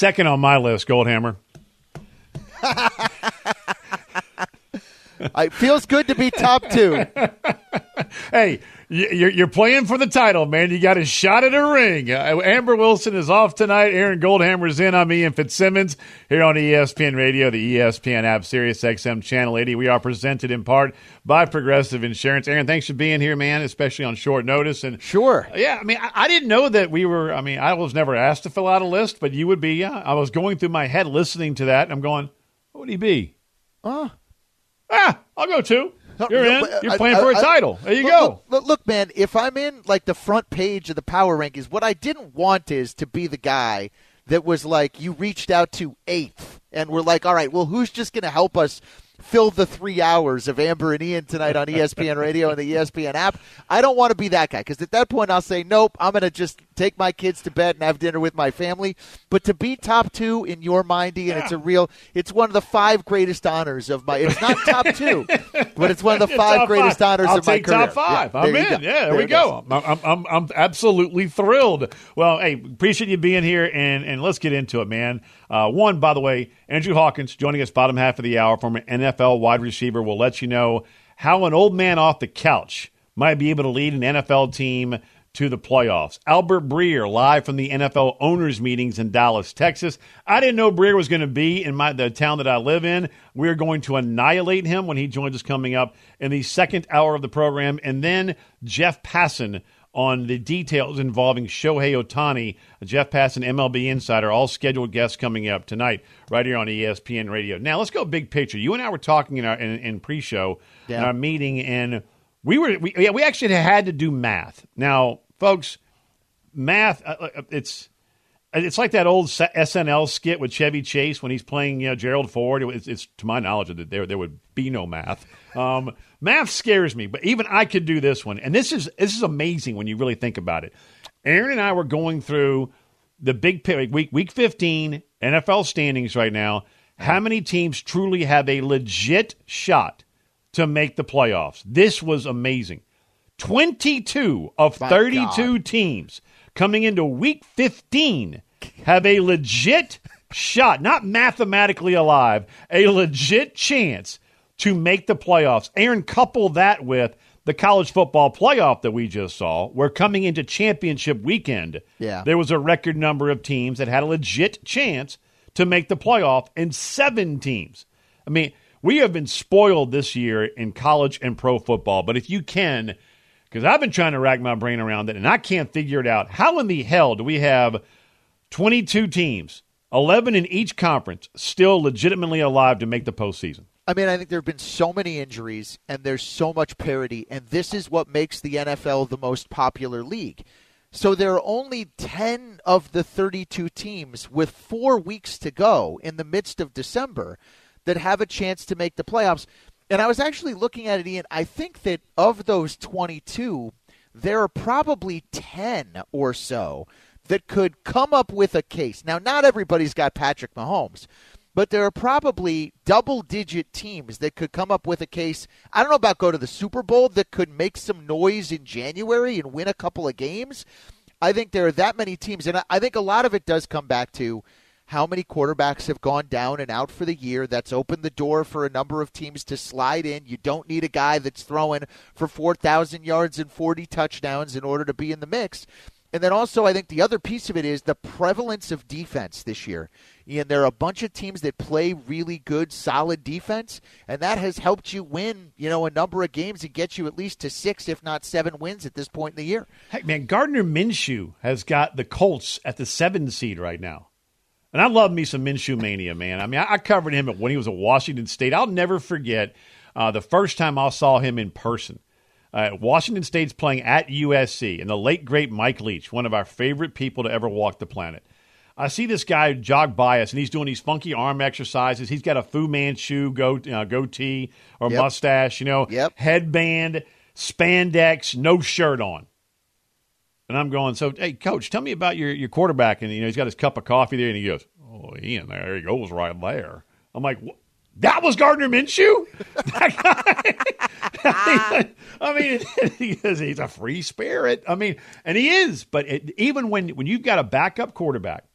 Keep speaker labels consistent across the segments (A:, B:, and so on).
A: Second on my list, Goldhammer.
B: it feels good to be top two.
A: hey, you're, you're playing for the title, man. You got a shot at a ring. Uh, Amber Wilson is off tonight. Aaron Goldhammer's in. I'm Ian Fitzsimmons here on ESPN Radio, the ESPN app, Sirius XM Channel 80. We are presented in part by Progressive Insurance. Aaron, thanks for being here, man, especially on short notice. And
B: sure,
A: yeah, I mean, I, I didn't know that we were. I mean, I was never asked to fill out a list, but you would be. Yeah, I was going through my head listening to that, and I'm going, what would he be?
B: Uh,
A: ah, I'll go too. You're in. Uh, You're playing I, for a I, title. There you
B: look,
A: go.
B: Look, look, man. If I'm in like the front page of the power rankings, what I didn't want is to be the guy that was like you reached out to eighth and we're like, all right, well, who's just going to help us fill the three hours of Amber and Ian tonight on ESPN Radio and the ESPN app. I don't want to be that guy because at that point I'll say, nope, I'm going to just take my kids to bed and have dinner with my family. But to be top two in your mind, Ian, yeah. it's a real, it's one of the five greatest honors of my, it's not top two, but it's one of the five greatest
A: five.
B: honors
A: I'll
B: of my career.
A: top five. Yeah, I'm in. Yeah, there, there we go. I'm, I'm, I'm absolutely thrilled. Well, hey, appreciate you being here and, and let's get into it, man. Uh, one, by the way, Andrew Hawkins joining us bottom half of the hour from an NFL wide receiver will let you know how an old man off the couch might be able to lead an NFL team to the playoffs. Albert Breer live from the NFL owners meetings in Dallas, Texas. I didn't know Breer was going to be in my the town that I live in. We're going to annihilate him when he joins us coming up in the second hour of the program, and then Jeff Passan on the details involving Shohei Ohtani. Jeff Passan, MLB Insider, all scheduled guests coming up tonight right here on ESPN Radio. Now let's go big picture. You and I were talking in our in, in pre-show yeah. in our meeting, and we were we yeah, we actually had to do math. Now, folks, math uh, uh it's. It's like that old SNL skit with Chevy Chase when he's playing, you know, Gerald Ford. It's, it's to my knowledge that there there would be no math. Um, Math scares me, but even I could do this one. And this is this is amazing when you really think about it. Aaron and I were going through the big week week 15 NFL standings right now. How many teams truly have a legit shot to make the playoffs? This was amazing. 22 of 32 teams coming into week 15 have a legit shot, not mathematically alive, a legit chance to make the playoffs. Aaron, couple that with the college football playoff that we just saw. We're coming into championship weekend.
B: Yeah.
A: There was a record number of teams that had a legit chance to make the playoff, and seven teams. I mean, we have been spoiled this year in college and pro football, but if you can, because I've been trying to rack my brain around it and I can't figure it out. How in the hell do we have 22 teams, 11 in each conference, still legitimately alive to make the postseason?
B: I mean, I think there have been so many injuries and there's so much parity, and this is what makes the NFL the most popular league. So there are only 10 of the 32 teams with four weeks to go in the midst of December that have a chance to make the playoffs. And I was actually looking at it, Ian. I think that of those 22, there are probably 10 or so that could come up with a case. Now, not everybody's got Patrick Mahomes, but there are probably double digit teams that could come up with a case. I don't know about go to the Super Bowl that could make some noise in January and win a couple of games. I think there are that many teams, and I think a lot of it does come back to how many quarterbacks have gone down and out for the year. That's opened the door for a number of teams to slide in. You don't need a guy that's throwing for 4,000 yards and 40 touchdowns in order to be in the mix. And then also, I think the other piece of it is the prevalence of defense this year. And there are a bunch of teams that play really good, solid defense, and that has helped you win, you know, a number of games and get you at least to six, if not seven wins at this point in the year.
A: Heck, man, Gardner Minshew has got the Colts at the seven seed right now. And I love me some Minshew mania, man. I mean, I, I covered him when he was at Washington State. I'll never forget uh, the first time I saw him in person. Uh, Washington State's playing at USC, and the late great Mike Leach, one of our favorite people to ever walk the planet. I see this guy jog by us, and he's doing these funky arm exercises. He's got a Fu Manchu go, uh, goatee or yep. mustache, you know,
B: yep.
A: headband, spandex, no shirt on. And I'm going, so, hey, coach, tell me about your, your quarterback. And, you know, he's got his cup of coffee there, and he goes, oh, Ian, there he goes right there. I'm like, what? That was Gardner Minshew. I mean, he's a free spirit. I mean, and he is. But it, even when when you've got a backup quarterback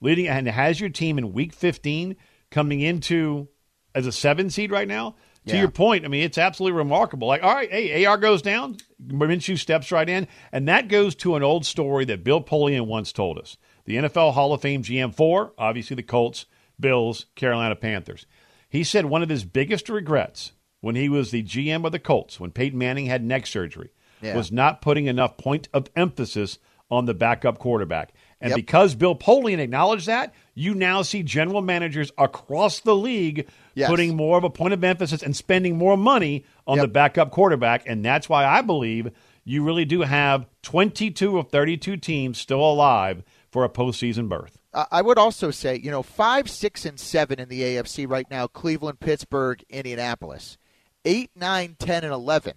A: leading and has your team in week 15 coming into as a seven seed right now. To
B: Yeah.
A: your point, I mean, it's absolutely remarkable. Like, all right, hey, AR goes down, Minshew steps right in, and that goes to an old story that Bill Polian once told us. The NFL Hall of Fame GM for, obviously the Colts, Bills, Carolina Panthers. He said one of his biggest regrets when he was the GM of the Colts, when Peyton Manning had neck surgery,
B: Yeah.
A: was not putting enough point of emphasis on the backup quarterback. And
B: Yep.
A: because Bill Polian acknowledged that, you now see general managers across the league
B: Yes.
A: putting more of a point of emphasis and spending more money on
B: Yep.
A: the backup quarterback. And that's why I believe you really do have 22 of 32 teams still alive for a postseason berth.
B: I would also say, you know, five, six, and seven in the AFC right now: Cleveland, Pittsburgh, Indianapolis. Eight, nine, ten, and eleven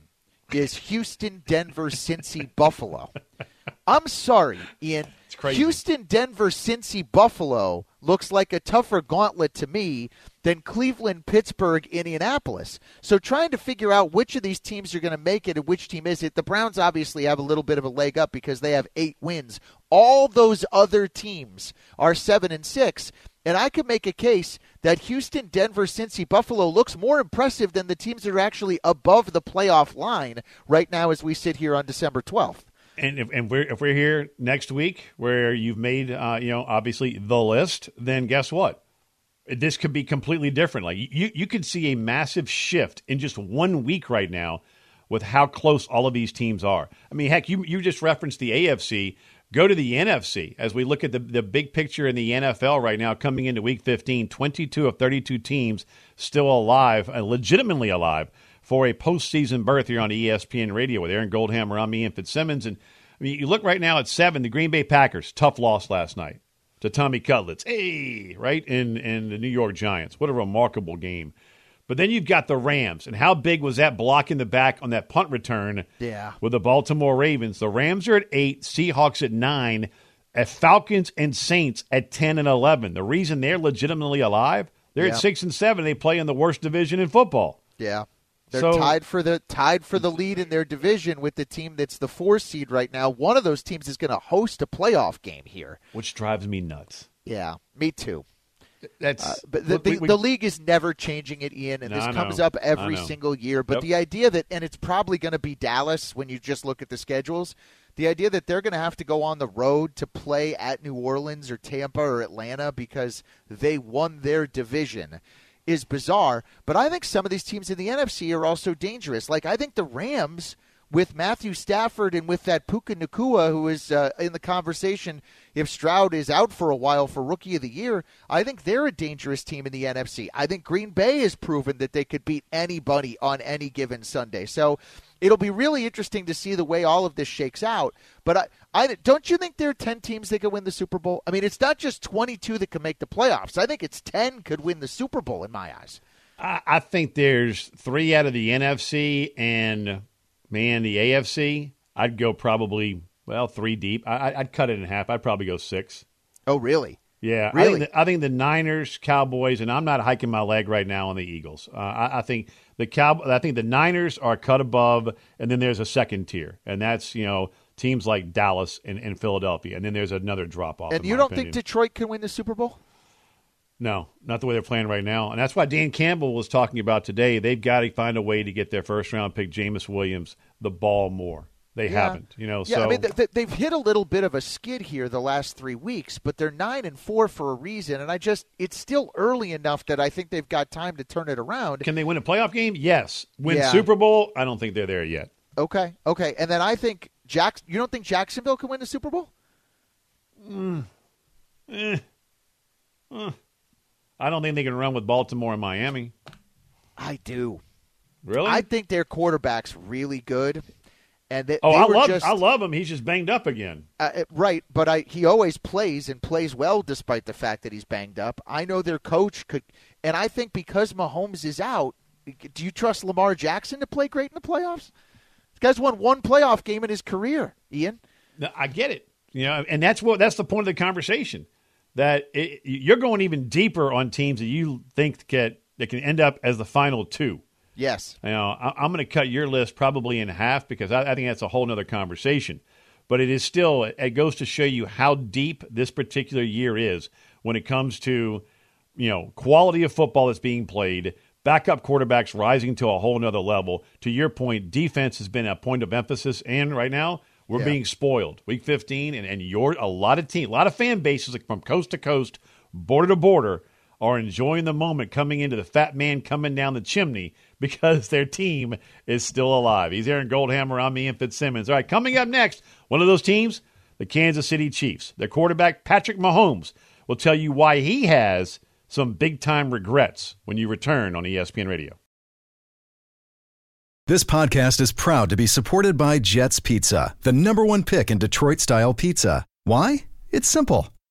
B: is Houston, Denver, Cincy, Buffalo. I'm sorry, Ian.
A: Crazy.
B: Houston, Denver, Cincy, Buffalo looks like a tougher gauntlet to me than Cleveland, Pittsburgh, Indianapolis. So trying to figure out which of these teams are going to make it and which team is it. The Browns obviously have a little bit of a leg up because they have eight wins. All those other teams are seven and six. And I could make a case that Houston, Denver, Cincy, Buffalo looks more impressive than the teams that are actually above the playoff line right now as we sit here on December 12th.
A: And if, and we're, if we're here next week where you've made, uh, you know, obviously the list, then guess what? This could be completely different. Like you, you could see a massive shift in just one week right now with how close all of these teams are. I mean, heck, you, you just referenced the AFC. Go to the NFC as we look at the, the big picture in the NFL right now coming into week 15. 22 of 32 teams still alive, uh, legitimately alive, for a postseason berth here on ESPN Radio with Aaron Goldhammer, I'm Ian Fitzsimmons. And I mean, you look right now at seven, the Green Bay Packers, tough loss last night to Tommy Cutlets. Hey, right? In, in the New York Giants. What a remarkable game. But then you've got the Rams. And how big was that block in the back on that punt return
B: Yeah.
A: with the Baltimore Ravens? The Rams are at eight, Seahawks at nine, at Falcons and Saints at 10 and 11. The reason they're legitimately alive, they're
B: Yeah.
A: at six and seven. They play in the worst division in football.
B: Yeah. They're
A: So-
B: tied for the tied for the lead in their division with the team that's the four seed right now. One of those teams is going to host a playoff game here.
A: Which drives me nuts.
B: Yeah, me too.
A: That's
B: Uh, but the,
A: look,
B: the,
A: we- we-
B: the league is never changing it, Ian, and
A: No,
B: this comes up every single year. But
A: Yep.
B: the idea that, and it's probably going to be Dallas when you just look at the schedules, the idea that they're going to have to go on the road to play at New Orleans or Tampa or Atlanta because they won their division is bizarre. But I think some of these teams in the NFC are also dangerous. Like, I think the Rams with Matthew Stafford and with that Puka Nacua, who is uh, in the conversation if Stroud is out for a while for Rookie of the Year, I think they're a dangerous team in the NFC. I think Green Bay has proven that they could beat anybody on any given Sunday. So it'll be really interesting to see the way all of this shakes out. But I, I don't you think there are 10 teams that could win the Super Bowl? I mean, it's not just 22 that can make the playoffs. I think it's 10 could win the Super Bowl in my eyes.
A: I, I think there's three out of the NFC and man, the AFC. I'd go probably well three deep. I, I- I'd cut it in half. I'd probably go six.
B: Oh, really?
A: Yeah, I
B: Really?
A: think, the, I think the Niners, Cowboys, and I'm not hiking my leg right now on the Eagles. Uh, I, I think the Cow, I think the Niners are cut above, and then there's a second tier, and that's you know teams like Dallas and, and Philadelphia, and then there's another drop off.
B: And you don't
A: opinion.
B: think Detroit can win the Super Bowl?
A: No, not the way they're playing right now. And that's why Dan Campbell was talking about today. They've got to find a way to get their first round pick, Jameson Williams, the ball more. They
B: Yeah.
A: haven't, you know.
B: Yeah,
A: so
B: I mean th- th- they've hit a little bit of a skid here the last three weeks, but they're nine and four for a reason. And I just it's still early enough that I think they've got time to turn it around.
A: can they win a playoff game? Yes. Win
B: Yeah.
A: Super Bowl? I don't think they're there yet.
B: Okay, okay, and then I think Jack. You don't think Jacksonville can win the Super Bowl? Mm. Eh.
A: I don't think they can run with Baltimore and Miami.
B: I do.
A: Really?
B: I think their quarterback's really good, and they,
A: oh,
B: they
A: I love
B: just
A: I love him. He's just banged up again.
B: Uh, uh, right, but I he always plays and plays well despite the fact that he's banged up. I know their coach could, and I think because Mahomes is out, do you trust Lamar Jackson to play great in the playoffs? This guy's won one playoff game in his career, Ian.
A: No, I get it. You know, and that's what that's the point of the conversation. That it, you're going even deeper on teams that you think get that can end up as the final two.
B: Yes,
A: You know, I, I'm going to cut your list probably in half because I, I think that's a whole other conversation. But it is still, it goes to show you how deep this particular year is when it comes to you know quality of football that's being played. Backup quarterbacks rising to a whole nother level. To your point, defense has been a point of emphasis, and right now we're
B: Yeah.
A: being spoiled. Week 15, and, and you're a lot of team, a lot of fan bases from coast to coast, border to border, are enjoying the moment coming into the fat man coming down the chimney because their team is still alive. He's Aaron Goldhammer. I'm Ian Fitzsimmons. All right, coming up next, one of those teams, the Kansas City Chiefs. Their quarterback, Patrick Mahomes, will tell you why he has some big time regrets when you return on ESPN Radio.
C: This podcast is proud to be supported by Jets Pizza, the number one pick in Detroit style pizza. Why? It's simple.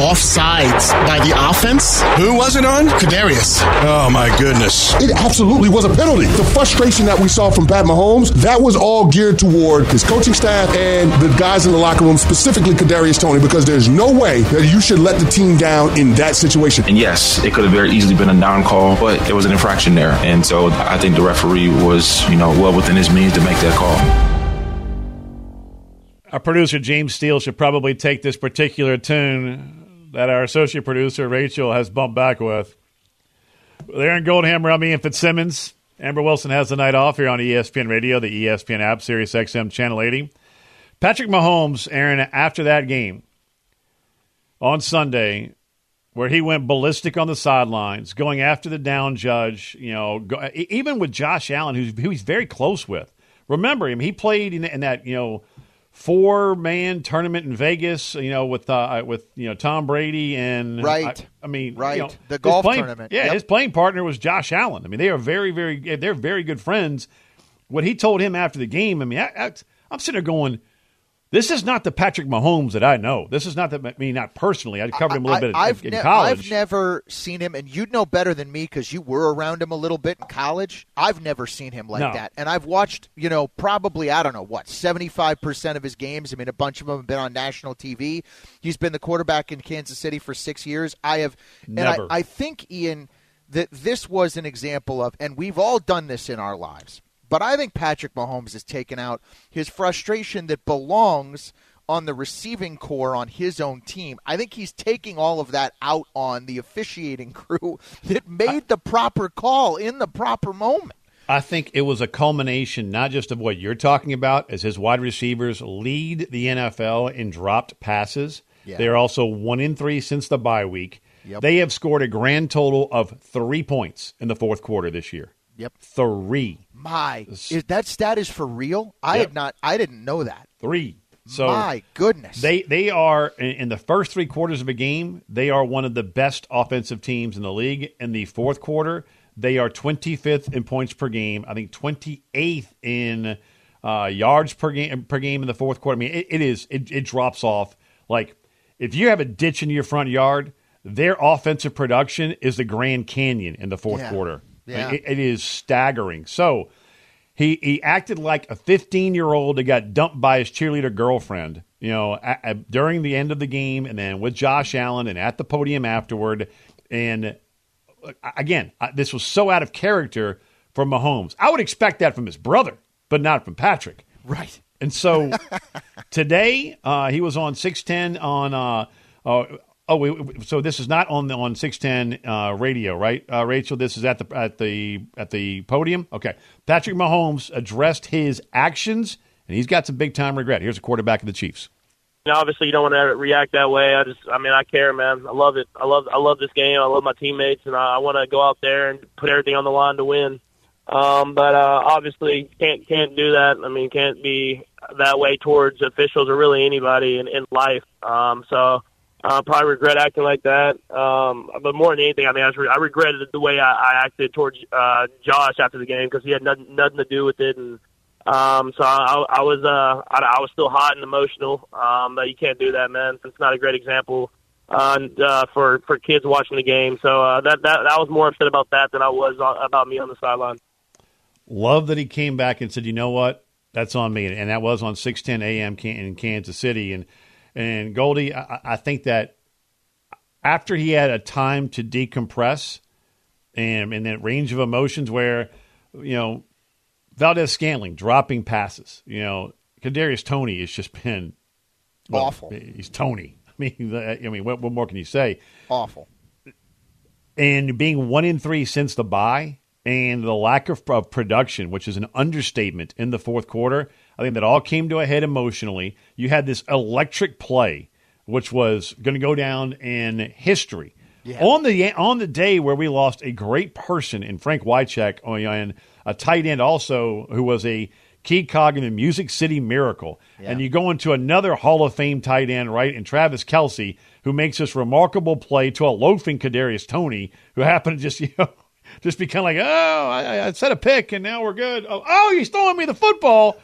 D: Offsides by the offense.
E: Who was it on?
D: Kadarius.
E: Oh my goodness.
F: It absolutely was a penalty. The frustration that we saw from Pat Mahomes, that was all geared toward his coaching staff and the guys in the locker room, specifically Kadarius Toney, because there's no way that you should let the team down in that situation.
G: And yes, it could have very easily been a down call, but it was an infraction there. And so I think the referee was, you know, well within his means to make that call.
A: Our producer, James Steele, should probably take this particular tune that our associate producer, Rachel, has bumped back with. Aaron Goldhammer, I'm Ian Fitzsimmons. Amber Wilson has the night off here on ESPN Radio, the ESPN app, Sirius XM Channel 80. Patrick Mahomes, Aaron, after that game on Sunday, where he went ballistic on the sidelines, going after the down judge, you know, go, even with Josh Allen, who's, who he's very close with. Remember him; he played in, in that you know four man tournament in Vegas, you know, with uh, with you know Tom Brady and
B: Right.
A: I, I mean,
B: Right.
A: you know,
B: The golf
A: playing-
B: tournament.
A: Yeah,
B: Yep.
A: his playing partner was Josh Allen. I mean, they are very, very, they're very good friends. What he told him after the game, I mean, I, I, I'm sitting there going, "This is not the Patrick Mahomes that I know. This is not the, I mean, not personally. I covered him a little bit
B: I've
A: in,
B: ne-
A: in college.
B: I've never seen him, and you'd know better than me because you were around him a little bit in college. I've never seen him like
A: No.
B: that, and I've watched, you know, probably I don't know what seventy five percent of his games. I mean, a bunch of them have been on national TV. He's been the quarterback in Kansas City for six years. I have, and I, I think Ian that this was an example of, and we've all done this in our lives. But I think Patrick Mahomes has taken out his frustration that belongs on the receiving corps on his own team. I think he's taking all of that out on the officiating crew that made the proper call in the proper moment.
A: I think it was a culmination not just of what you're talking about, as his wide receivers lead the NFL in dropped passes.
B: Yeah.
A: They are also one in three since the bye week.
B: Yep.
A: They have scored a grand total of three points in the fourth quarter this year.
B: Yep.
A: Three.
B: My, is that stat is for real? I
A: Yep.
B: had not. I didn't know that.
A: Three. So
B: My goodness.
A: they they are in, the first three quarters of a game. They are one of the best offensive teams in the league. In the fourth quarter, they are 25th in points per game. I think 28th in uh, yards per game per game in the fourth quarter. I mean, it, it is it, it drops off like if you have a ditch in your front yard. Their offensive production is the Grand Canyon in the fourth
B: Yeah.
A: quarter.
B: Yeah.
A: It- it is staggering. So he he acted like a 15 year old that got dumped by his cheerleader girlfriend. You know, a, a- during the end of the game, and then with Josh Allen, and at the podium afterward. And uh, again, this was so out of character for Mahomes. I would expect that from his brother, but not from Patrick.
B: right.
A: And so today, uh, he was on 610 on uh, uh, Oh, we, so this is not on the on six ten uh, radio, right, uh, Rachel? This is at the at the at the podium. Okay, Patrick Mahomes addressed his actions, and he's got some big time regret. Here's a quarterback of the Chiefs.
H: Obviously, you don't want to react that way. I just, I mean, I care, man. I love it. I love, I love this game. I love my teammates, and I, I want to go out there and put everything on the line to win. Um, but uh, obviously, can't can't do that. I mean, can't be that way towards officials or really anybody in, in life. Um, so uh, probably regret acting like that. Um, but more than anything, I mean, I, re- I regretted the way I, I acted towards uh, Josh after the game because he had nothing, nothing to do with it, and um, so I, I was uh, I, I was still hot and emotional. Um, but you can't do that, man. It's not a great example uh, uh, for for kids watching the game. So uh, that that I was more upset about that than I was about me on the sideline.
A: Love that he came back and said, "You know what? That's on me," and that was on six ten a.m. in Kansas City. And and Goldie, I, I think that after he had a time to decompress and and that range of emotions where you know Valdes-Scantling dropping passes, you know Kadarius Toney has just been
B: well, awful.
A: He's Toney. I mean, I mean, what, what more can you say?
B: Awful.
A: And being one in three since the bye, and the lack of, of production, which is an understatement in the fourth quarter. I think that all came to a head emotionally. You had this electric play, which was going to go down in history. Yeah. On the on the day where we lost a great person in Frank Wycheck oh, and a tight end also who was a key cog in the Music City Miracle, yeah. and you go into another Hall of Fame tight end, right, and Travis Kelce, who makes this remarkable play to a loafing Kadarius Toney, who happened to just you know just be kind of like, oh, I, I set a pick and now we're good. Oh, oh, he's throwing me the football.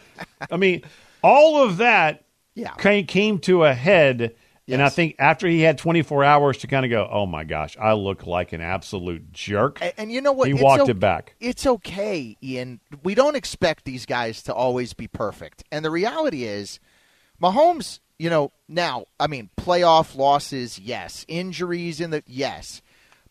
A: I mean, all of that yeah. came, came to a head. Yes. And I think after he had 24 hours to kind of go, oh my gosh, I look like an absolute jerk.
B: And, and you know what?
A: He it's walked o- it back.
B: It's okay, Ian. We don't expect these guys to always be perfect. And the reality is, Mahomes, you know, now, I mean, playoff losses, yes. Injuries in the, yes.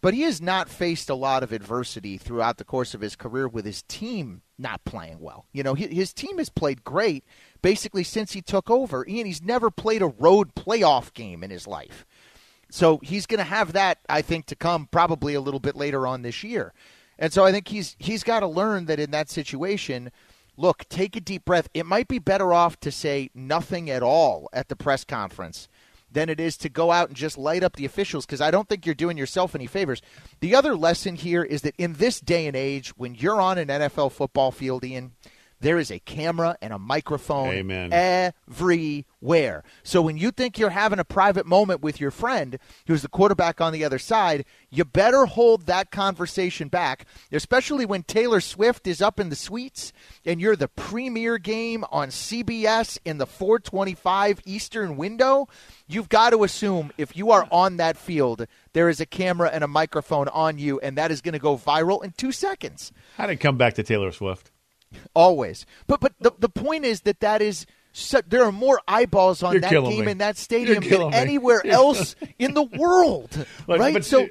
B: But he has not faced a lot of adversity throughout the course of his career with his team not playing well. You know, his team has played great basically since he took over. Ian, he's never played a road playoff game in his life. So he's going to have that, I think, to come probably a little bit later on this year. And so I think he's he's got to learn that in that situation, look, take a deep breath. It might be better off to say nothing at all at the press conference than it is to go out and just light up the officials because I don't think you're doing yourself any favors. The other lesson here is that in this day and age, when you're on an NFL football field, Ian, there is a camera and a microphone
A: Amen.
B: everywhere. So when you think you're having a private moment with your friend who's the quarterback on the other side, you better hold that conversation back, especially when Taylor Swift is up in the suites and you're the premier game on CBS in the 425 Eastern window. You've got to assume if you are on that field, there is a camera and a microphone on you, and that is going to go viral in two seconds.
A: How did it come back to Taylor Swift?
B: Always. But but the, the point is that that is so, there are more eyeballs on
A: You're
B: that game
A: me.
B: in that stadium than anywhere else in the world. Right? So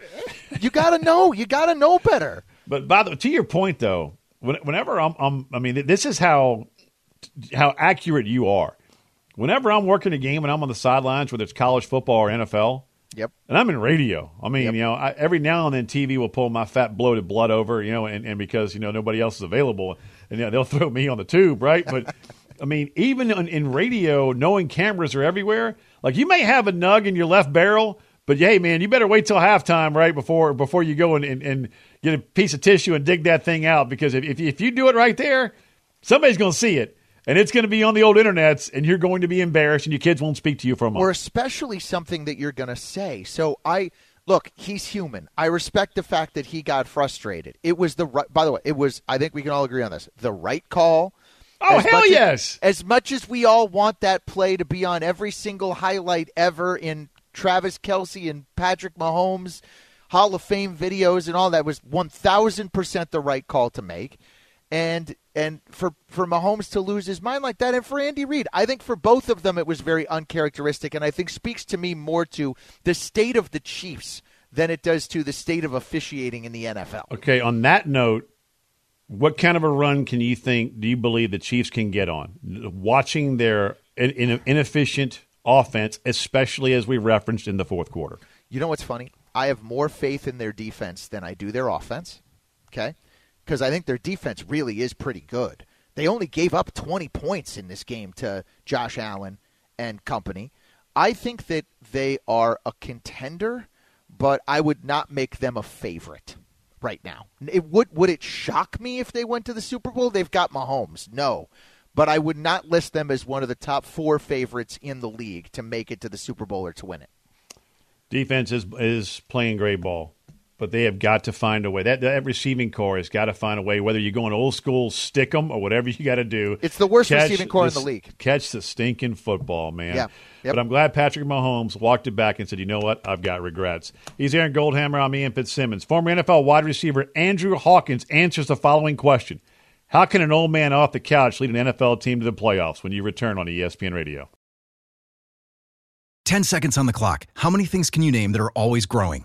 B: you got to know. You got to know better.
A: But by the, to your point, though, whenever I'm, I'm, I mean, this is how how accurate you are. Whenever I'm working a game and I'm on the sidelines, whether it's college football or NFL,
B: Yep.
A: And I'm in radio. I mean, yep. you know, I, every now and then TV will pull my fat bloated blood over, you know, and, and because you know nobody else is available, and you know, they'll throw me on the tube, right? But I mean, even in, in, radio, knowing cameras are everywhere, like you may have a nug in your left barrel, but hey, man, you better wait till halftime, right, before before you go and, and, and get a piece of tissue and dig that thing out, because if if you, if you do it right there, somebody's going to see it and it's going to be on the old internets, and you're going to be embarrassed, and your kids won't speak to you for a month.
B: Or especially something that you're going to say. So I look, he's human. I respect the fact that he got frustrated. It was the right. By the way, it was. I think we can all agree on this. The right call.
A: Oh as hell yes!
B: As, as much as we all want that play to be on every single highlight ever in Travis Kelce and Patrick Mahomes Hall of Fame videos and all that was one thousand percent the right call to make and and for for Mahomes to lose his mind like that, and for Andy Reid, I think for both of them it was very uncharacteristic, and I think speaks to me more to the state of the Chiefs than it does to the state of officiating in the NFL.
A: Okay, on that note, what kind of a run can you think? Do you believe the Chiefs can get on watching their inefficient offense, especially as we referenced in the fourth quarter?
B: You know what's funny? I have more faith in their defense than I do their offense. Okay? Because I think their defense really is pretty good. They only gave up 20 points in this game to Josh Allen and company. I think that they are a contender, but I would not make them a favorite right now. It would would it shock me if they went to the Super Bowl? They've got Mahomes. No. But I would not list them as one of the top 4 favorites in the league to make it to the Super Bowl or to win it.
A: Defense is is playing great ball but they have got to find a way. That, that receiving corps has got to find a way, whether you're going old school, stick them, or whatever you got to do.
B: It's the worst receiving corps in the league.
A: Catch the stinking football, man.
B: Yeah. Yep.
A: But I'm glad Patrick Mahomes walked it back and said, you know what? I've got regrets. He's Aaron Goldhammer. I'm Ian Fitzsimmons. Former NFL wide receiver Andrew Hawkins answers the following question How can an old man off the couch lead an NFL team to the playoffs when you return on ESPN Radio?
C: 10 seconds on the clock. How many things can you name that are always growing?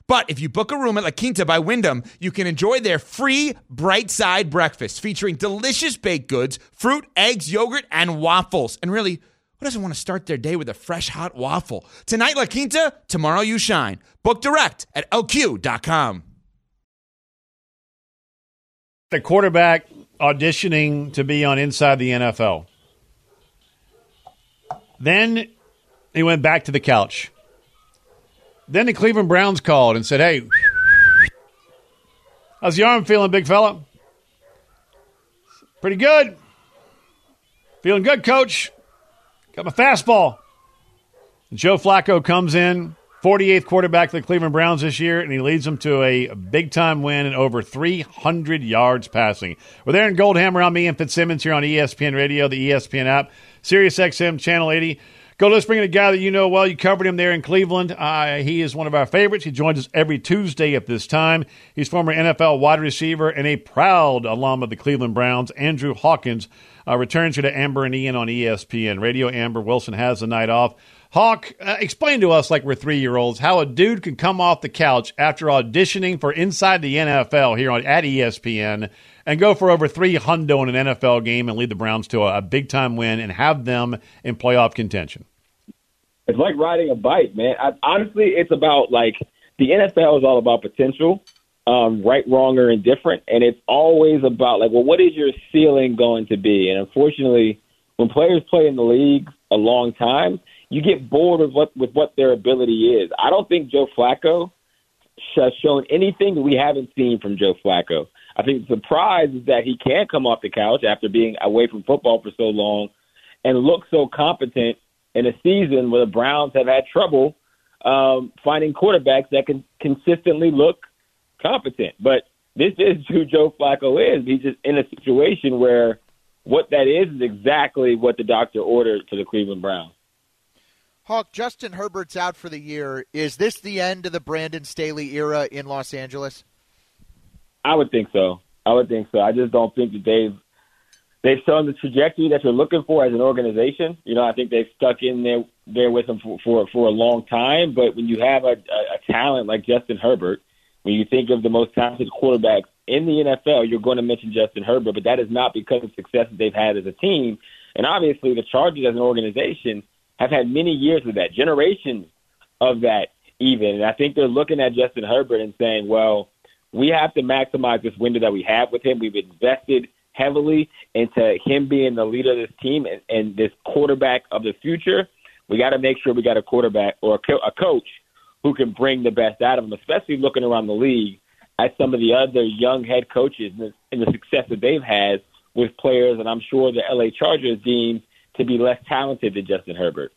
I: But if you book a room at La Quinta by Wyndham, you can enjoy their free bright side breakfast featuring delicious baked goods, fruit, eggs, yogurt, and waffles. And really, who doesn't want to start their day with a fresh hot waffle? Tonight, La Quinta, tomorrow, you shine. Book direct at lq.com.
A: The quarterback auditioning to be on Inside the NFL. Then he went back to the couch. Then the Cleveland Browns called and said, Hey, how's your arm feeling, big fella? Pretty good. Feeling good, coach. Got my fastball. And Joe Flacco comes in, 48th quarterback of the Cleveland Browns this year, and he leads them to a big time win and over 300 yards passing. We're there in Goldhammer. I'm Ian Fitzsimmons here on ESPN Radio, the ESPN app. Sirius XM Channel 80. Go, let's bring in a guy that you know well. You covered him there in Cleveland. Uh, he is one of our favorites. He joins us every Tuesday at this time. He's former NFL wide receiver and a proud alum of the Cleveland Browns. Andrew Hawkins uh, returns you to Amber and Ian on ESPN Radio. Amber Wilson has the night off. Hawk, uh, explain to us, like we're three year olds, how a dude can come off the couch after auditioning for Inside the NFL here on at ESPN and go for over three hundo in an NFL game and lead the Browns to a, a big time win and have them in playoff contention.
J: It's like riding a bike, man. I, honestly, it's about like the NFL is all about potential, um, right, wrong, or indifferent, and it's always about like, well, what is your ceiling going to be? And unfortunately, when players play in the league a long time, you get bored with what with what their ability is. I don't think Joe Flacco has shown anything we haven't seen from Joe Flacco. I think the surprise is that he can come off the couch after being away from football for so long and look so competent in a season where the Browns have had trouble um, finding quarterbacks that can consistently look competent. But this is who Joe Flacco is. He's just in a situation where what that is is exactly what the doctor ordered to the Cleveland Browns.
B: Hawk, Justin Herbert's out for the year. Is this the end of the Brandon Staley era in Los Angeles?
J: I would think so. I would think so. I just don't think that they've they've shown the trajectory that you're looking for as an organization. You know, I think they've stuck in there there with them for for, for a long time. But when you have a, a, a talent like Justin Herbert, when you think of the most talented quarterbacks in the NFL, you're going to mention Justin Herbert. But that is not because of success that they've had as a team. And obviously, the Chargers as an organization have had many years of that, generations of that, even. And I think they're looking at Justin Herbert and saying, well, we have to maximize this window that we have with him. We've invested heavily into him being the leader of this team and, and this quarterback of the future. We got to make sure we got a quarterback or a, co- a coach who can bring the best out of him, especially looking around the league at some of the other young head coaches and the, and the success that they've had with players. And I'm sure the LA Chargers deem to be less talented than Justin Herbert.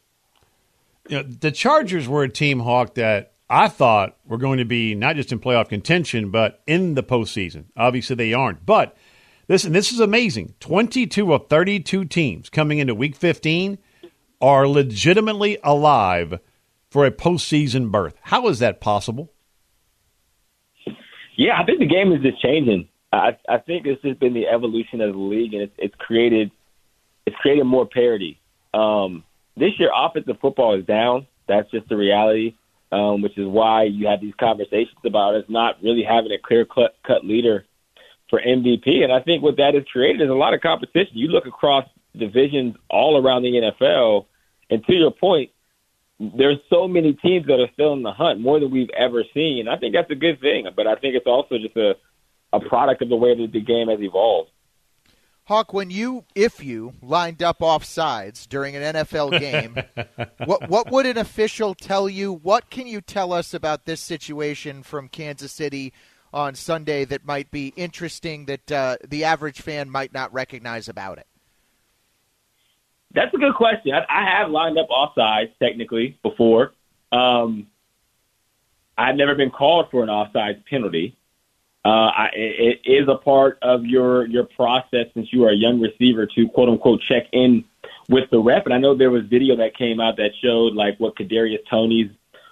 A: You know, the Chargers were a team, Hawk, that I thought were going to be not just in playoff contention, but in the postseason. Obviously, they aren't. But listen, this is amazing. 22 of 32 teams coming into week 15 are legitimately alive for a postseason berth. How is that possible?
J: Yeah, I think the game is just changing. I, I think this has been the evolution of the league, and it's, it's created it's created more parity. Um, this year, offensive football is down. That's just the reality, um, which is why you have these conversations about us not really having a clear cut leader for MVP. And I think what that has created is a lot of competition. You look across divisions all around the NFL, and to your point, there's so many teams that are still in the hunt, more than we've ever seen. I think that's a good thing, but I think it's also just a a product of the way that the game has evolved.
B: Hawk, when you, if you, lined up off sides during an NFL game, what what would an official tell you? What can you tell us about this situation from Kansas City on Sunday that might be interesting that uh, the average fan might not recognize about it?
J: That's a good question. I, I have lined up off sides technically before. Um, I've never been called for an offsides penalty. Uh, I, it is a part of your your process since you are a young receiver to quote unquote check in with the ref. And I know there was video that came out that showed like what Kadarius Toney's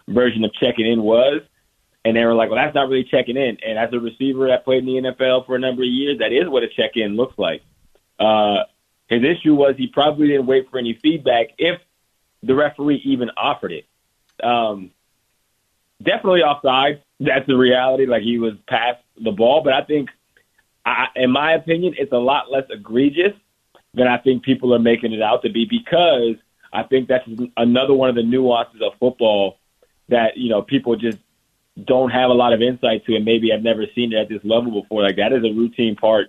J: version of checking in was, and they were like, "Well, that's not really checking in." And as a receiver that played in the NFL for a number of years, that is what a check in looks like. Uh, his issue was he probably didn't wait for any feedback if the referee even offered it. Um, definitely offside. That's the reality. Like he was past the ball, but I think, I, in my opinion, it's a lot less egregious than I think people are making it out to be because I think that's another one of the nuances of football that you know people just don't have a lot of insight to, and maybe I've never seen it at this level before. Like that is a routine part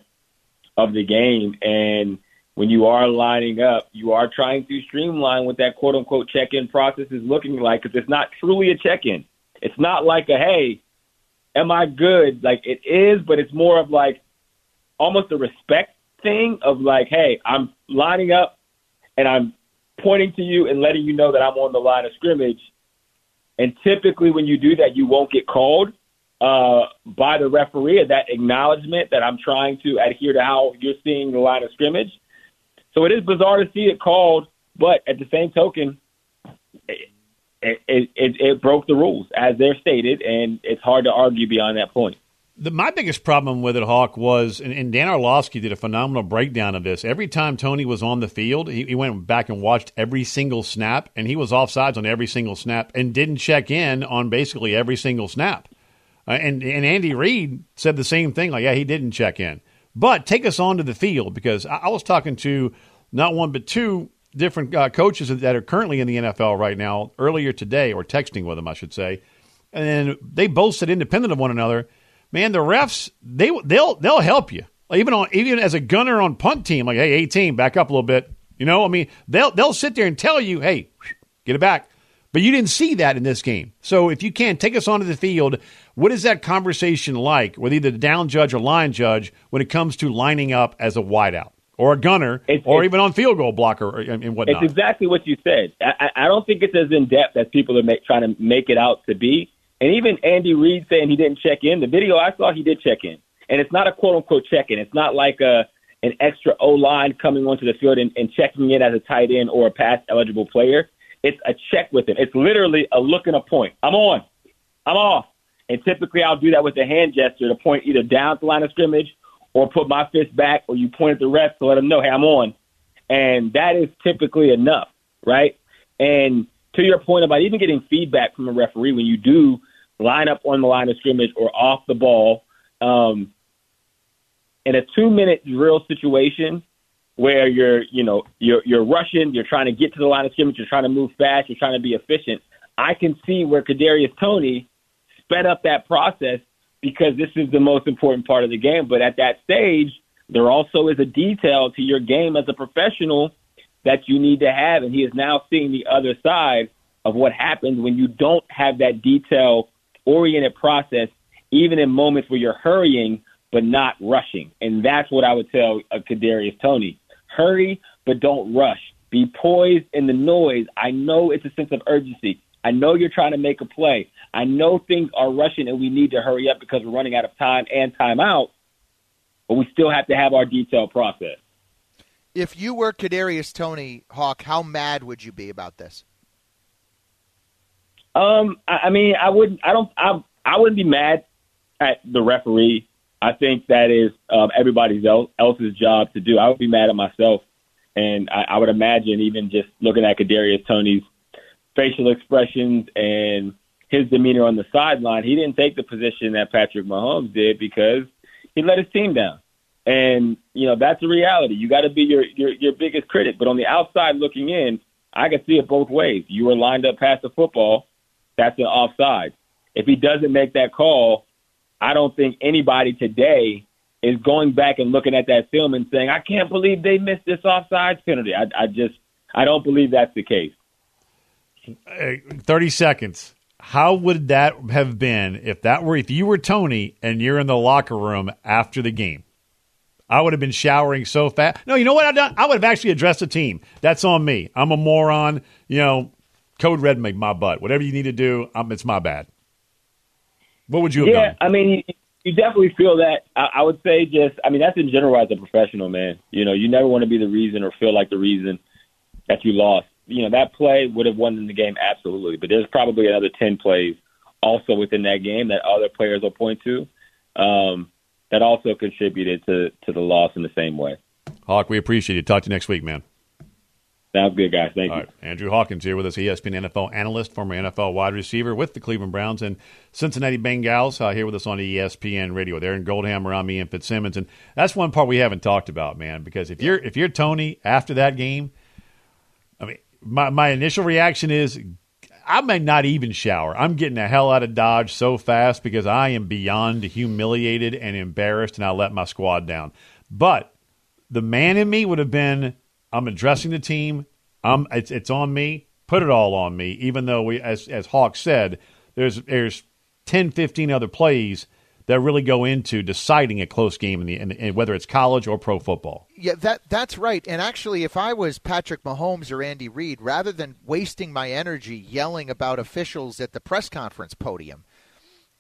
J: of the game, and when you are lining up, you are trying to streamline what that quote unquote check in process is looking like because it's not truly a check in. It's not like a hey, am I good? Like it is, but it's more of like almost a respect thing of like, hey, I'm lining up and I'm pointing to you and letting you know that I'm on the line of scrimmage. And typically, when you do that, you won't get called uh, by the referee. That acknowledgement that I'm trying to adhere to how you're seeing the line of scrimmage. So it is bizarre to see it called, but at the same token, it, it, it, broke the rules as they're stated, and it's hard to argue beyond that point.
A: The, my biggest problem with it, Hawk, was, and, and, Dan Orlovsky did a phenomenal breakdown of this. Every time Toney was on the field, he, he, went back and watched every single snap, and he was offsides on every single snap and didn't check in on basically every single snap. Uh, and, and Andy Reid said the same thing, like, yeah, he didn't check in. But take us on to the field because I, I was talking to not one but two different uh, coaches that are currently in the NFL right now earlier today, or texting with them, I should say, and they both said independent of one another, man, the refs they they'll they'll help you even on even as a gunner on punt team, like hey, 18, back up a little bit. You know, I mean, they'll they'll sit there and tell you, hey, get it back. But you didn't see that in this game. So if you can take us onto the field, what is that conversation like with either the down judge or line judge when it comes to lining up as a wideout? or a gunner, it's, or it's, even on field goal blocker and whatnot.
J: It's exactly what you said. I, I don't think it's as in depth as people are make, trying to make it out to be. And even Andy Reid saying he didn't check in. The video I saw, he did check in, and it's not a quote unquote check in. It's not like a an extra O line coming onto the field and, and checking in as a tight end or a pass eligible player. It's a check with him. It's literally a look and a point. I'm on. I'm off. And typically I'll do that with a hand gesture to point either down the line of scrimmage or put my fist back or you point at the ref to let them know, hey, I'm on. And that is typically enough, right? And to your point about even getting feedback from a referee when you do line up on the line of scrimmage or off the ball, um, in a two minute drill situation where you're, you know, you're you're rushing, you're trying to get to the line of scrimmage, you're trying to move fast, you're trying to be efficient. I can see where Kadarius Toney sped up that process because this is the most important part of the game. But at that stage, there also is a detail to your game as a professional that you need to have. And he is now seeing the other side of what happens when you don't have that detail oriented process, even in moments where you're hurrying but not rushing. And that's what I would tell uh, Kadarius Toney. Hurry, but don't rush. Be poised in the noise. I know it's a sense of urgency. I know you're trying to make a play. I know things are rushing and we need to hurry up because we're running out of time and time out. But we still have to have our detailed process.
B: If you were Kadarius Toney Hawk, how mad would you be about this?
J: Um, I, I mean, I wouldn't. I don't. I I wouldn't be mad at the referee. I think that is um, everybody else, else's job to do. I would be mad at myself, and I, I would imagine even just looking at Kadarius Toney's facial expressions and his demeanor on the sideline, he didn't take the position that Patrick Mahomes did because he let his team down. And you know that's the reality. You got to be your, your your biggest critic. But on the outside looking in, I can see it both ways. You were lined up past the football. That's an offside. If he doesn't make that call, I don't think anybody today is going back and looking at that film and saying, "I can't believe they missed this offside penalty." I, I just I don't believe that's the case.
A: Thirty seconds. How would that have been if that were if you were Toney and you're in the locker room after the game? I would have been showering so fast. No, you know what I've done? I would have actually addressed the team. That's on me. I'm a moron. You know, code red make my butt. Whatever you need to do, um, it's my bad. What would you have
J: yeah,
A: done?
J: I mean, you, you definitely feel that. I, I would say just, I mean, that's in general as a professional, man. You know, you never want to be the reason or feel like the reason that you lost. You know, that play would have won the game, absolutely. But there's probably another 10 plays also within that game that other players will point to um, that also contributed to, to the loss in the same way.
A: Hawk, we appreciate it. Talk to you next week, man.
J: Sounds good, guys. Thank
A: All
J: you.
A: right. Andrew Hawkins here with us, ESPN NFL analyst, former NFL wide receiver with the Cleveland Browns and Cincinnati Bengals, uh, here with us on ESPN Radio. Aaron Goldhammer, I'm Ian Fitzsimmons, and that's one part we haven't talked about, man. Because if you're if you're Toney after that game, I mean, my my initial reaction is I may not even shower. I'm getting the hell out of Dodge so fast because I am beyond humiliated and embarrassed, and I let my squad down. But the man in me would have been I'm addressing the team. I'm it's it's on me. Put it all on me. Even though we, as as Hawk said, there's there's 10, 15 other plays that really go into deciding a close game in the, in in, whether it's college or pro football.
B: Yeah, that that's right. And actually, if I was Patrick Mahomes or Andy Reid, rather than wasting my energy yelling about officials at the press conference podium,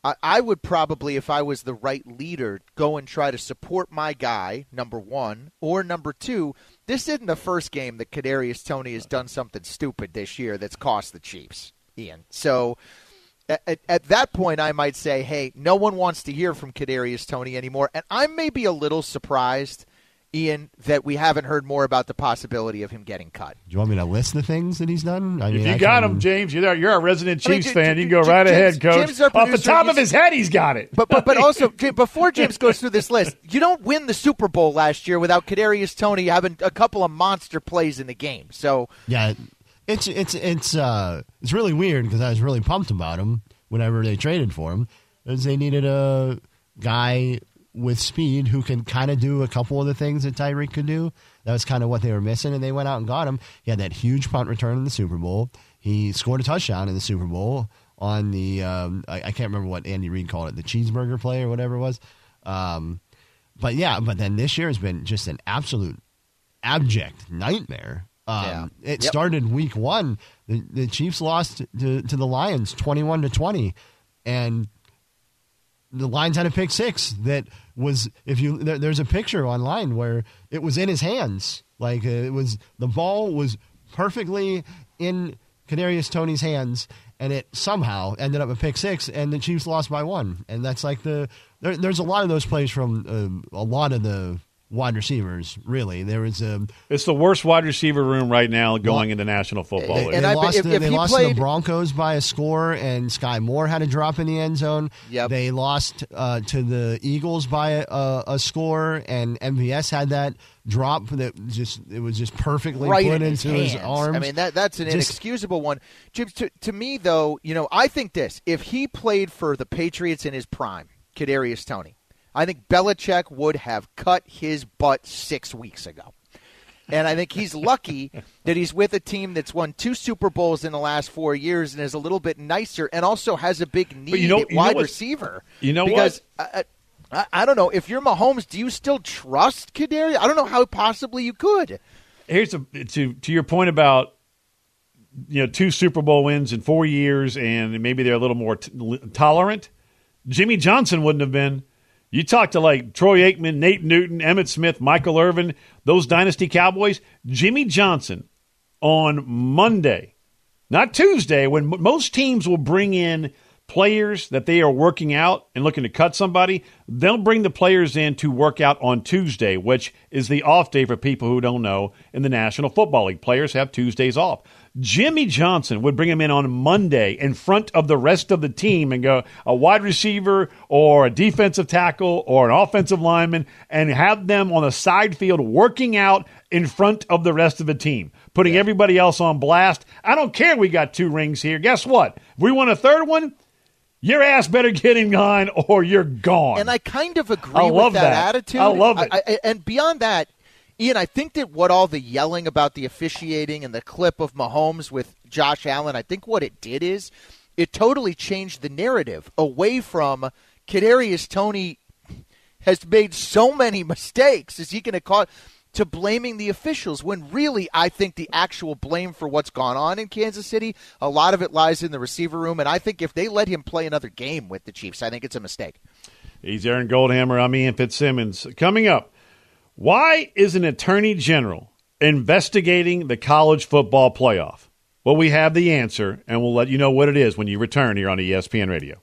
B: I, I would probably, if I was the right leader, go and try to support my guy. Number one, or number two, this isn't the first game that Kadarius Toney has done something stupid this year that's cost the Chiefs, Ian. So. At, at, that point, I might say, "Hey, no one wants to hear from Kadarius Toney anymore," and I may be a little surprised Ian, that we haven't heard more about the possibility of him getting cut.
K: Do you want me to list the things that he's done? I
A: if you
K: I
A: got
K: can-
A: him, James, you're you're a resident
B: I mean,
A: Chiefs
B: J-
A: fan.
B: J-
A: You can go
B: J-
A: right
B: James-
A: ahead, Coach.
B: James, our
A: Off the top of his head, he's got it.
B: But but but also before James goes through this list, you don't win the Super Bowl last year without Kadarius Toney having a couple of monster plays in the game. So
K: Yeah, it's it's it's uh it's really weird because I was really pumped about him whenever they traded for him, because they needed a guy with speed who can kind of do a couple of the things that Tyreek could do. That was kind of what they were missing, and they went out and got him. He had that huge punt return in the Super Bowl. He scored a touchdown in the Super Bowl on the um, I, I can't remember what Andy Reid called it, the cheeseburger play or whatever it was. Um, but yeah, but then this year has been just an absolute abject nightmare. Um,
B: Yeah.
K: It
B: Yep.
K: started week one. The, the Chiefs lost to, to the Lions twenty-one to twenty, and the Lions had a pick six that was if you there, there's a picture online where it was in his hands, like uh, it was the ball was perfectly in Kadarius Toney's hands, and it somehow ended up a pick six, and the Chiefs lost by one, and that's like the there, there's a lot of those plays from um, a lot of the wide receivers. Really, there was um,
A: It's the worst wide receiver room right now going into National Football
K: they,
A: League.
K: they
B: I-
K: lost,
B: if-
K: to,
B: if
K: they
B: he
K: lost to the Broncos by a score, and Skyy Moore had a drop in the end zone.
B: Yep.
K: They lost uh, to the Eagles by a, a, a score, and MVS had that drop that just it was just perfectly
B: right
K: put
B: in his
K: into his,
B: hands.
K: arms.
B: I mean that that's an
K: Just-
B: inexcusable one. Jim, to, to me though, you know, I think this: if he played for the Patriots in his prime, Kadarius Toney, I think Belichick would have cut his butt six weeks ago. And I think he's lucky that he's with a team that's won two Super Bowls in the last four years and is a little bit nicer, and also has a big need
A: you know- you know
B: wide
A: what-
B: receiver.
A: you know
B: because I, I, I don't know if you're Mahomes, do you still trust Kadarius? I don't know how possibly you could.
A: here's a, to to your point about you know two Super Bowl wins in four years, and maybe they're a little more t- tolerant. Jimmy Johnson wouldn't have been. You talk to like Troy Aikman, Nate Newton, Emmitt Smith, Michael Irvin, those dynasty Cowboys. Jimmy Johnson on Monday, not Tuesday, when most teams will bring in players that they are working out and looking to cut somebody, they'll bring the players in to work out on Tuesday, which is the off day for people who don't know in the National Football League. Players have Tuesdays off. Jimmy Johnson would bring him in on Monday in front of the rest of the team and go a wide receiver or a defensive tackle or an offensive lineman and have them on the side field working out in front of the rest of the team, putting everybody else on blast. I don't care we got two rings here. Guess what? If we want a third one, your ass better get in line or you're gone.
B: And I kind of agree
A: I
B: with
A: love
B: that,
A: that.
B: attitude.
A: I love it.
B: I, I, and beyond that, Ian, I think that what all the yelling about the officiating and the clip of Mahomes with Josh Allen, I think what it did is it totally changed the narrative away from Kadarius Toney has made so many mistakes. Is he going to cause to blaming the officials when really I think the actual blame for what's gone on in Kansas City, a lot of it lies in the receiver room. And I think if they let him play another game with the Chiefs, I think it's a mistake.
A: He's Aaron Goldhammer. I'm Ian Fitzsimmons. Coming up, why is an attorney general investigating the college football playoff? Well, we have the answer, and we'll let you know what it is when you return here on ESPN Radio.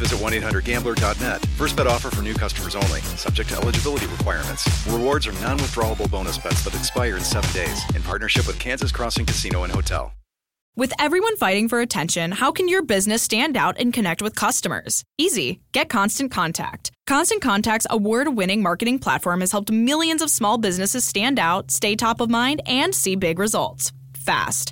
C: visit 1-800-GAMBLER.net. First bet offer for new customers only. Subject to eligibility requirements. Rewards are non-withdrawable bonus bets that expire in seven days. In partnership with Kansas Crossing Casino and Hotel.
L: With everyone fighting for attention, how can your business stand out and connect with customers? Easy. Get Constant Contact. Constant Contact's award winning marketing platform has helped millions of small businesses stand out, stay top of mind, and see big results fast.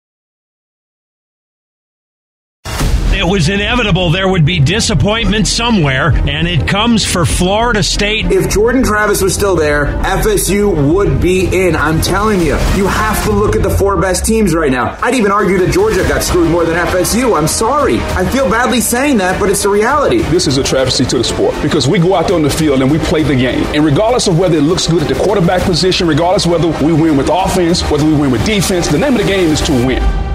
M: It was inevitable there would be disappointment somewhere, and it comes for Florida State.
N: If Jordan Travis was still there, FSU would be in. I'm telling you, you have to look at the four best teams right now. I'd even argue that Georgia got screwed more than FSU. I'm sorry. I feel badly saying that, but it's the reality.
E: This is a travesty to the sport because we go out there on the field and we play the game. And regardless of whether it looks good at the quarterback position, regardless whether we win with offense, whether we win with defense, the name of the game is to win.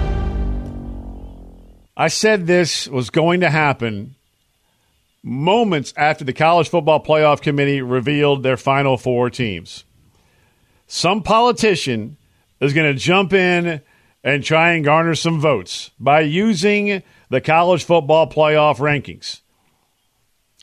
A: I said this was going to happen moments after the College Football Playoff Committee revealed their final four teams. Some politician is going to jump in and try and garner some votes by using the College Football Playoff rankings.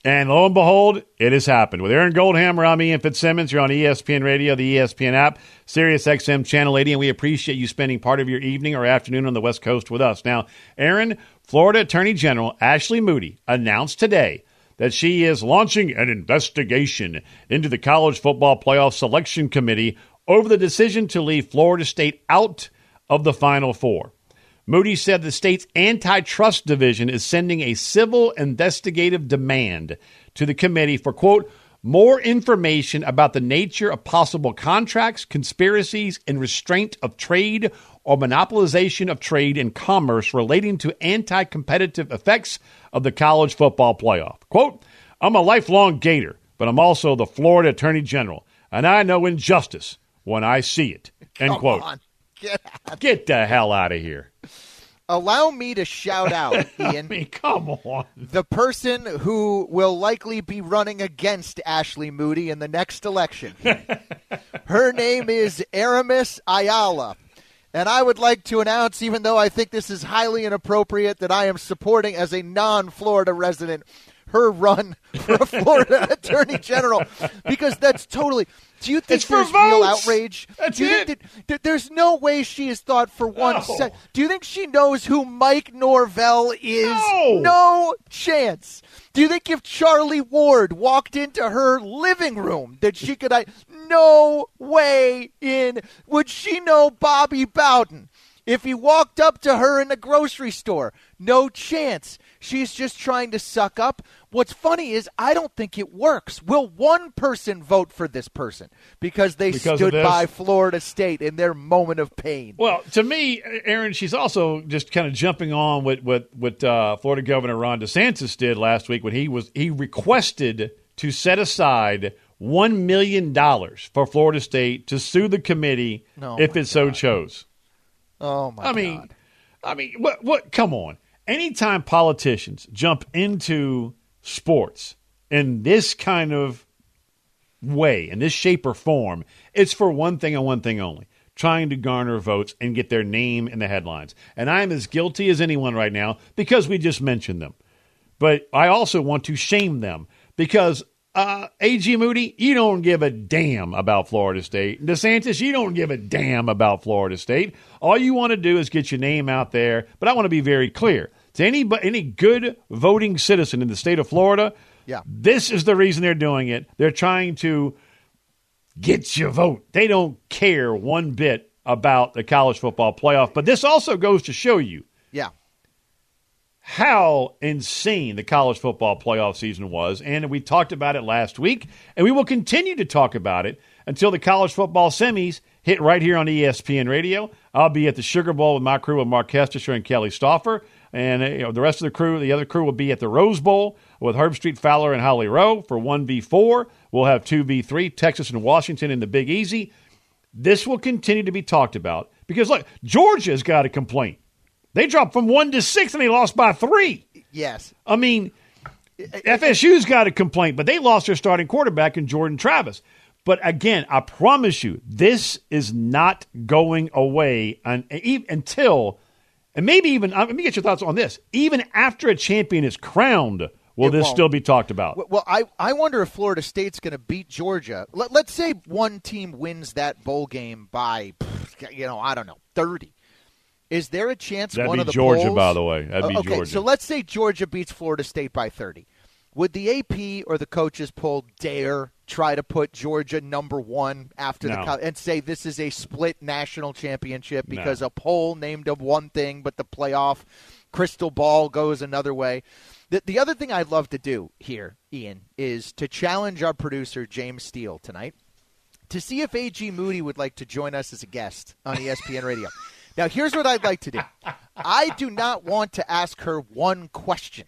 A: And lo and behold, it has happened. With Aaron Goldhammer, I'm Ian Fitzsimmons. You're on ESPN Radio, the ESPN app, Sirius XM Channel 80, and we appreciate you spending part of your evening or afternoon on the West Coast with us. Now, Aaron, Florida Attorney General Ashley Moody announced today that she is launching an investigation into the College Football Playoff Selection Committee over the decision to leave Florida State out of the Final Four. Moody said the state's antitrust division is sending a civil investigative demand to the committee for, quote, more information about the nature of possible contracts, conspiracies, and restraint of trade or monopolization of trade and commerce relating to anti competitive effects of the college football playoff. Quote, I'm a lifelong Gator, but I'm also the Florida Attorney General, and I know injustice when I see it. End
B: Come
A: quote.
B: on. Get out.
A: Get the hell out of here.
B: Allow me to shout out, Ian.
A: I mean, come on.
B: The person who will likely be running against Ashley Moody in the next election. Her name is Aramis Ayala. And I would like to announce, even though I think this is highly inappropriate, that I am supporting as a non Florida resident her run for a Florida Attorney General because that's totally. Do you think
A: It's
B: there's real outrage?
A: That's
B: Do you
A: it.
B: Think that, that there's no way she has thought for one
A: No.
B: sec. Do you think she knows who Mike Norvell is?
A: No.
B: No chance. Do you think if Charlie Ward walked into her living room that she could? I no way in. Would she know Bobby Bowden? If he walked up to her in the grocery store, no chance. She's just trying to suck up. What's funny is I don't think it works. Will one person vote for this person because they
A: Because
B: stood by Florida State in their moment of pain?
A: Well, to me, Aaron, she's also just kind of jumping on what what what uh, Florida Governor Ron DeSantis did last week when he was he requested to set aside one million dollars for Florida State to sue the committee
B: Oh,
A: if it so chose.
B: Oh my
A: I mean, I mean, what? What? Come on! Anytime politicians jump into sports in this kind of way, in this shape or form, it's for one thing and one thing only: trying to garner votes and get their name in the headlines. And I'm as guilty as anyone right now because we just mentioned them. But I also want to shame them because uh, A.G. Moody, you don't give a damn about Florida State. DeSantis, you don't give a damn about Florida State. All you want to do is get your name out there. But I want to be very clear to any any good voting citizen in the state of Florida.
B: Yeah.
A: this is the reason they're doing it. They're trying to get your vote. They don't care one bit about the college football playoff. But this also goes to show you
B: yeah.
A: how insane the college football playoff season was. And we talked about it last week, and we will continue to talk about it until the college football semis hit right here on ESPN Radio. I'll be at the Sugar Bowl with my crew of Marc Kestecher and Kelly Stouffer. And uh, you know, the rest of the crew, the other crew will be at the Rose Bowl with Herbstreit Fowler and Holly Rowe for 1v4. We'll have 2v3, Texas and Washington in the Big Easy. This will continue to be talked about because, look, Georgia's got a complaint. They dropped from one to six and they lost by three.
B: Yes.
A: I mean, FSU's got a complaint, but they lost their starting quarterback in Jordan Travis. But again, I promise you, this is not going away until, and maybe even, uh, let me get your thoughts on this. Even after a champion is crowned, will
B: It
A: this
B: won't.
A: still be talked about?
B: Well- I, I wonder if Florida State's going to beat Georgia. Let, let's say one team wins that bowl game by, you know, I don't know, 30. Is there a chance
A: That'd
B: one of the
A: Georgia,
B: polls-
A: by the way. That'd be
B: okay,
A: Georgia.
B: so let's say Georgia beats Florida State by 30. Would the AP or the coaches poll dare try to put Georgia number one after the
A: No.
B: co- and say this is a split national championship
A: No.
B: because a poll named them one thing, but the playoff crystal ball goes another way. The, the other thing I'd love to do here, Ian, is to challenge our producer James Steele tonight to see if A.G. Moody would like to join us as a guest on ESPN Radio. now, here's what I'd like to do. I do not want to ask her one question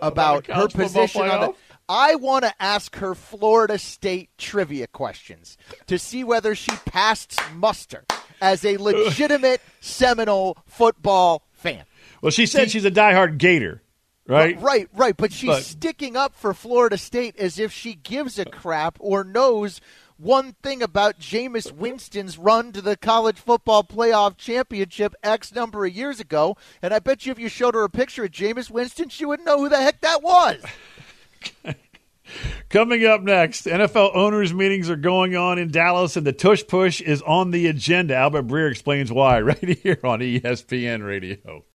B: about
A: the
B: her position on the. I want to ask her Florida State trivia questions to see whether she passed muster as a legitimate Seminole football fan.
A: Well, she said she's a diehard Gator, right?
B: Right, right. But she's
A: But-
B: sticking up for Florida State as if she gives a crap or knows one thing about Jameis Winston's run to the college football playoff championship X number of years ago. And I bet you if you showed her a picture of Jameis Winston, she wouldn't know who the heck that was.
A: Coming up next, NFL owners' meetings are going on in Dallas, and the tush push is on the agenda. Albert Breer explains why right here on ESPN Radio.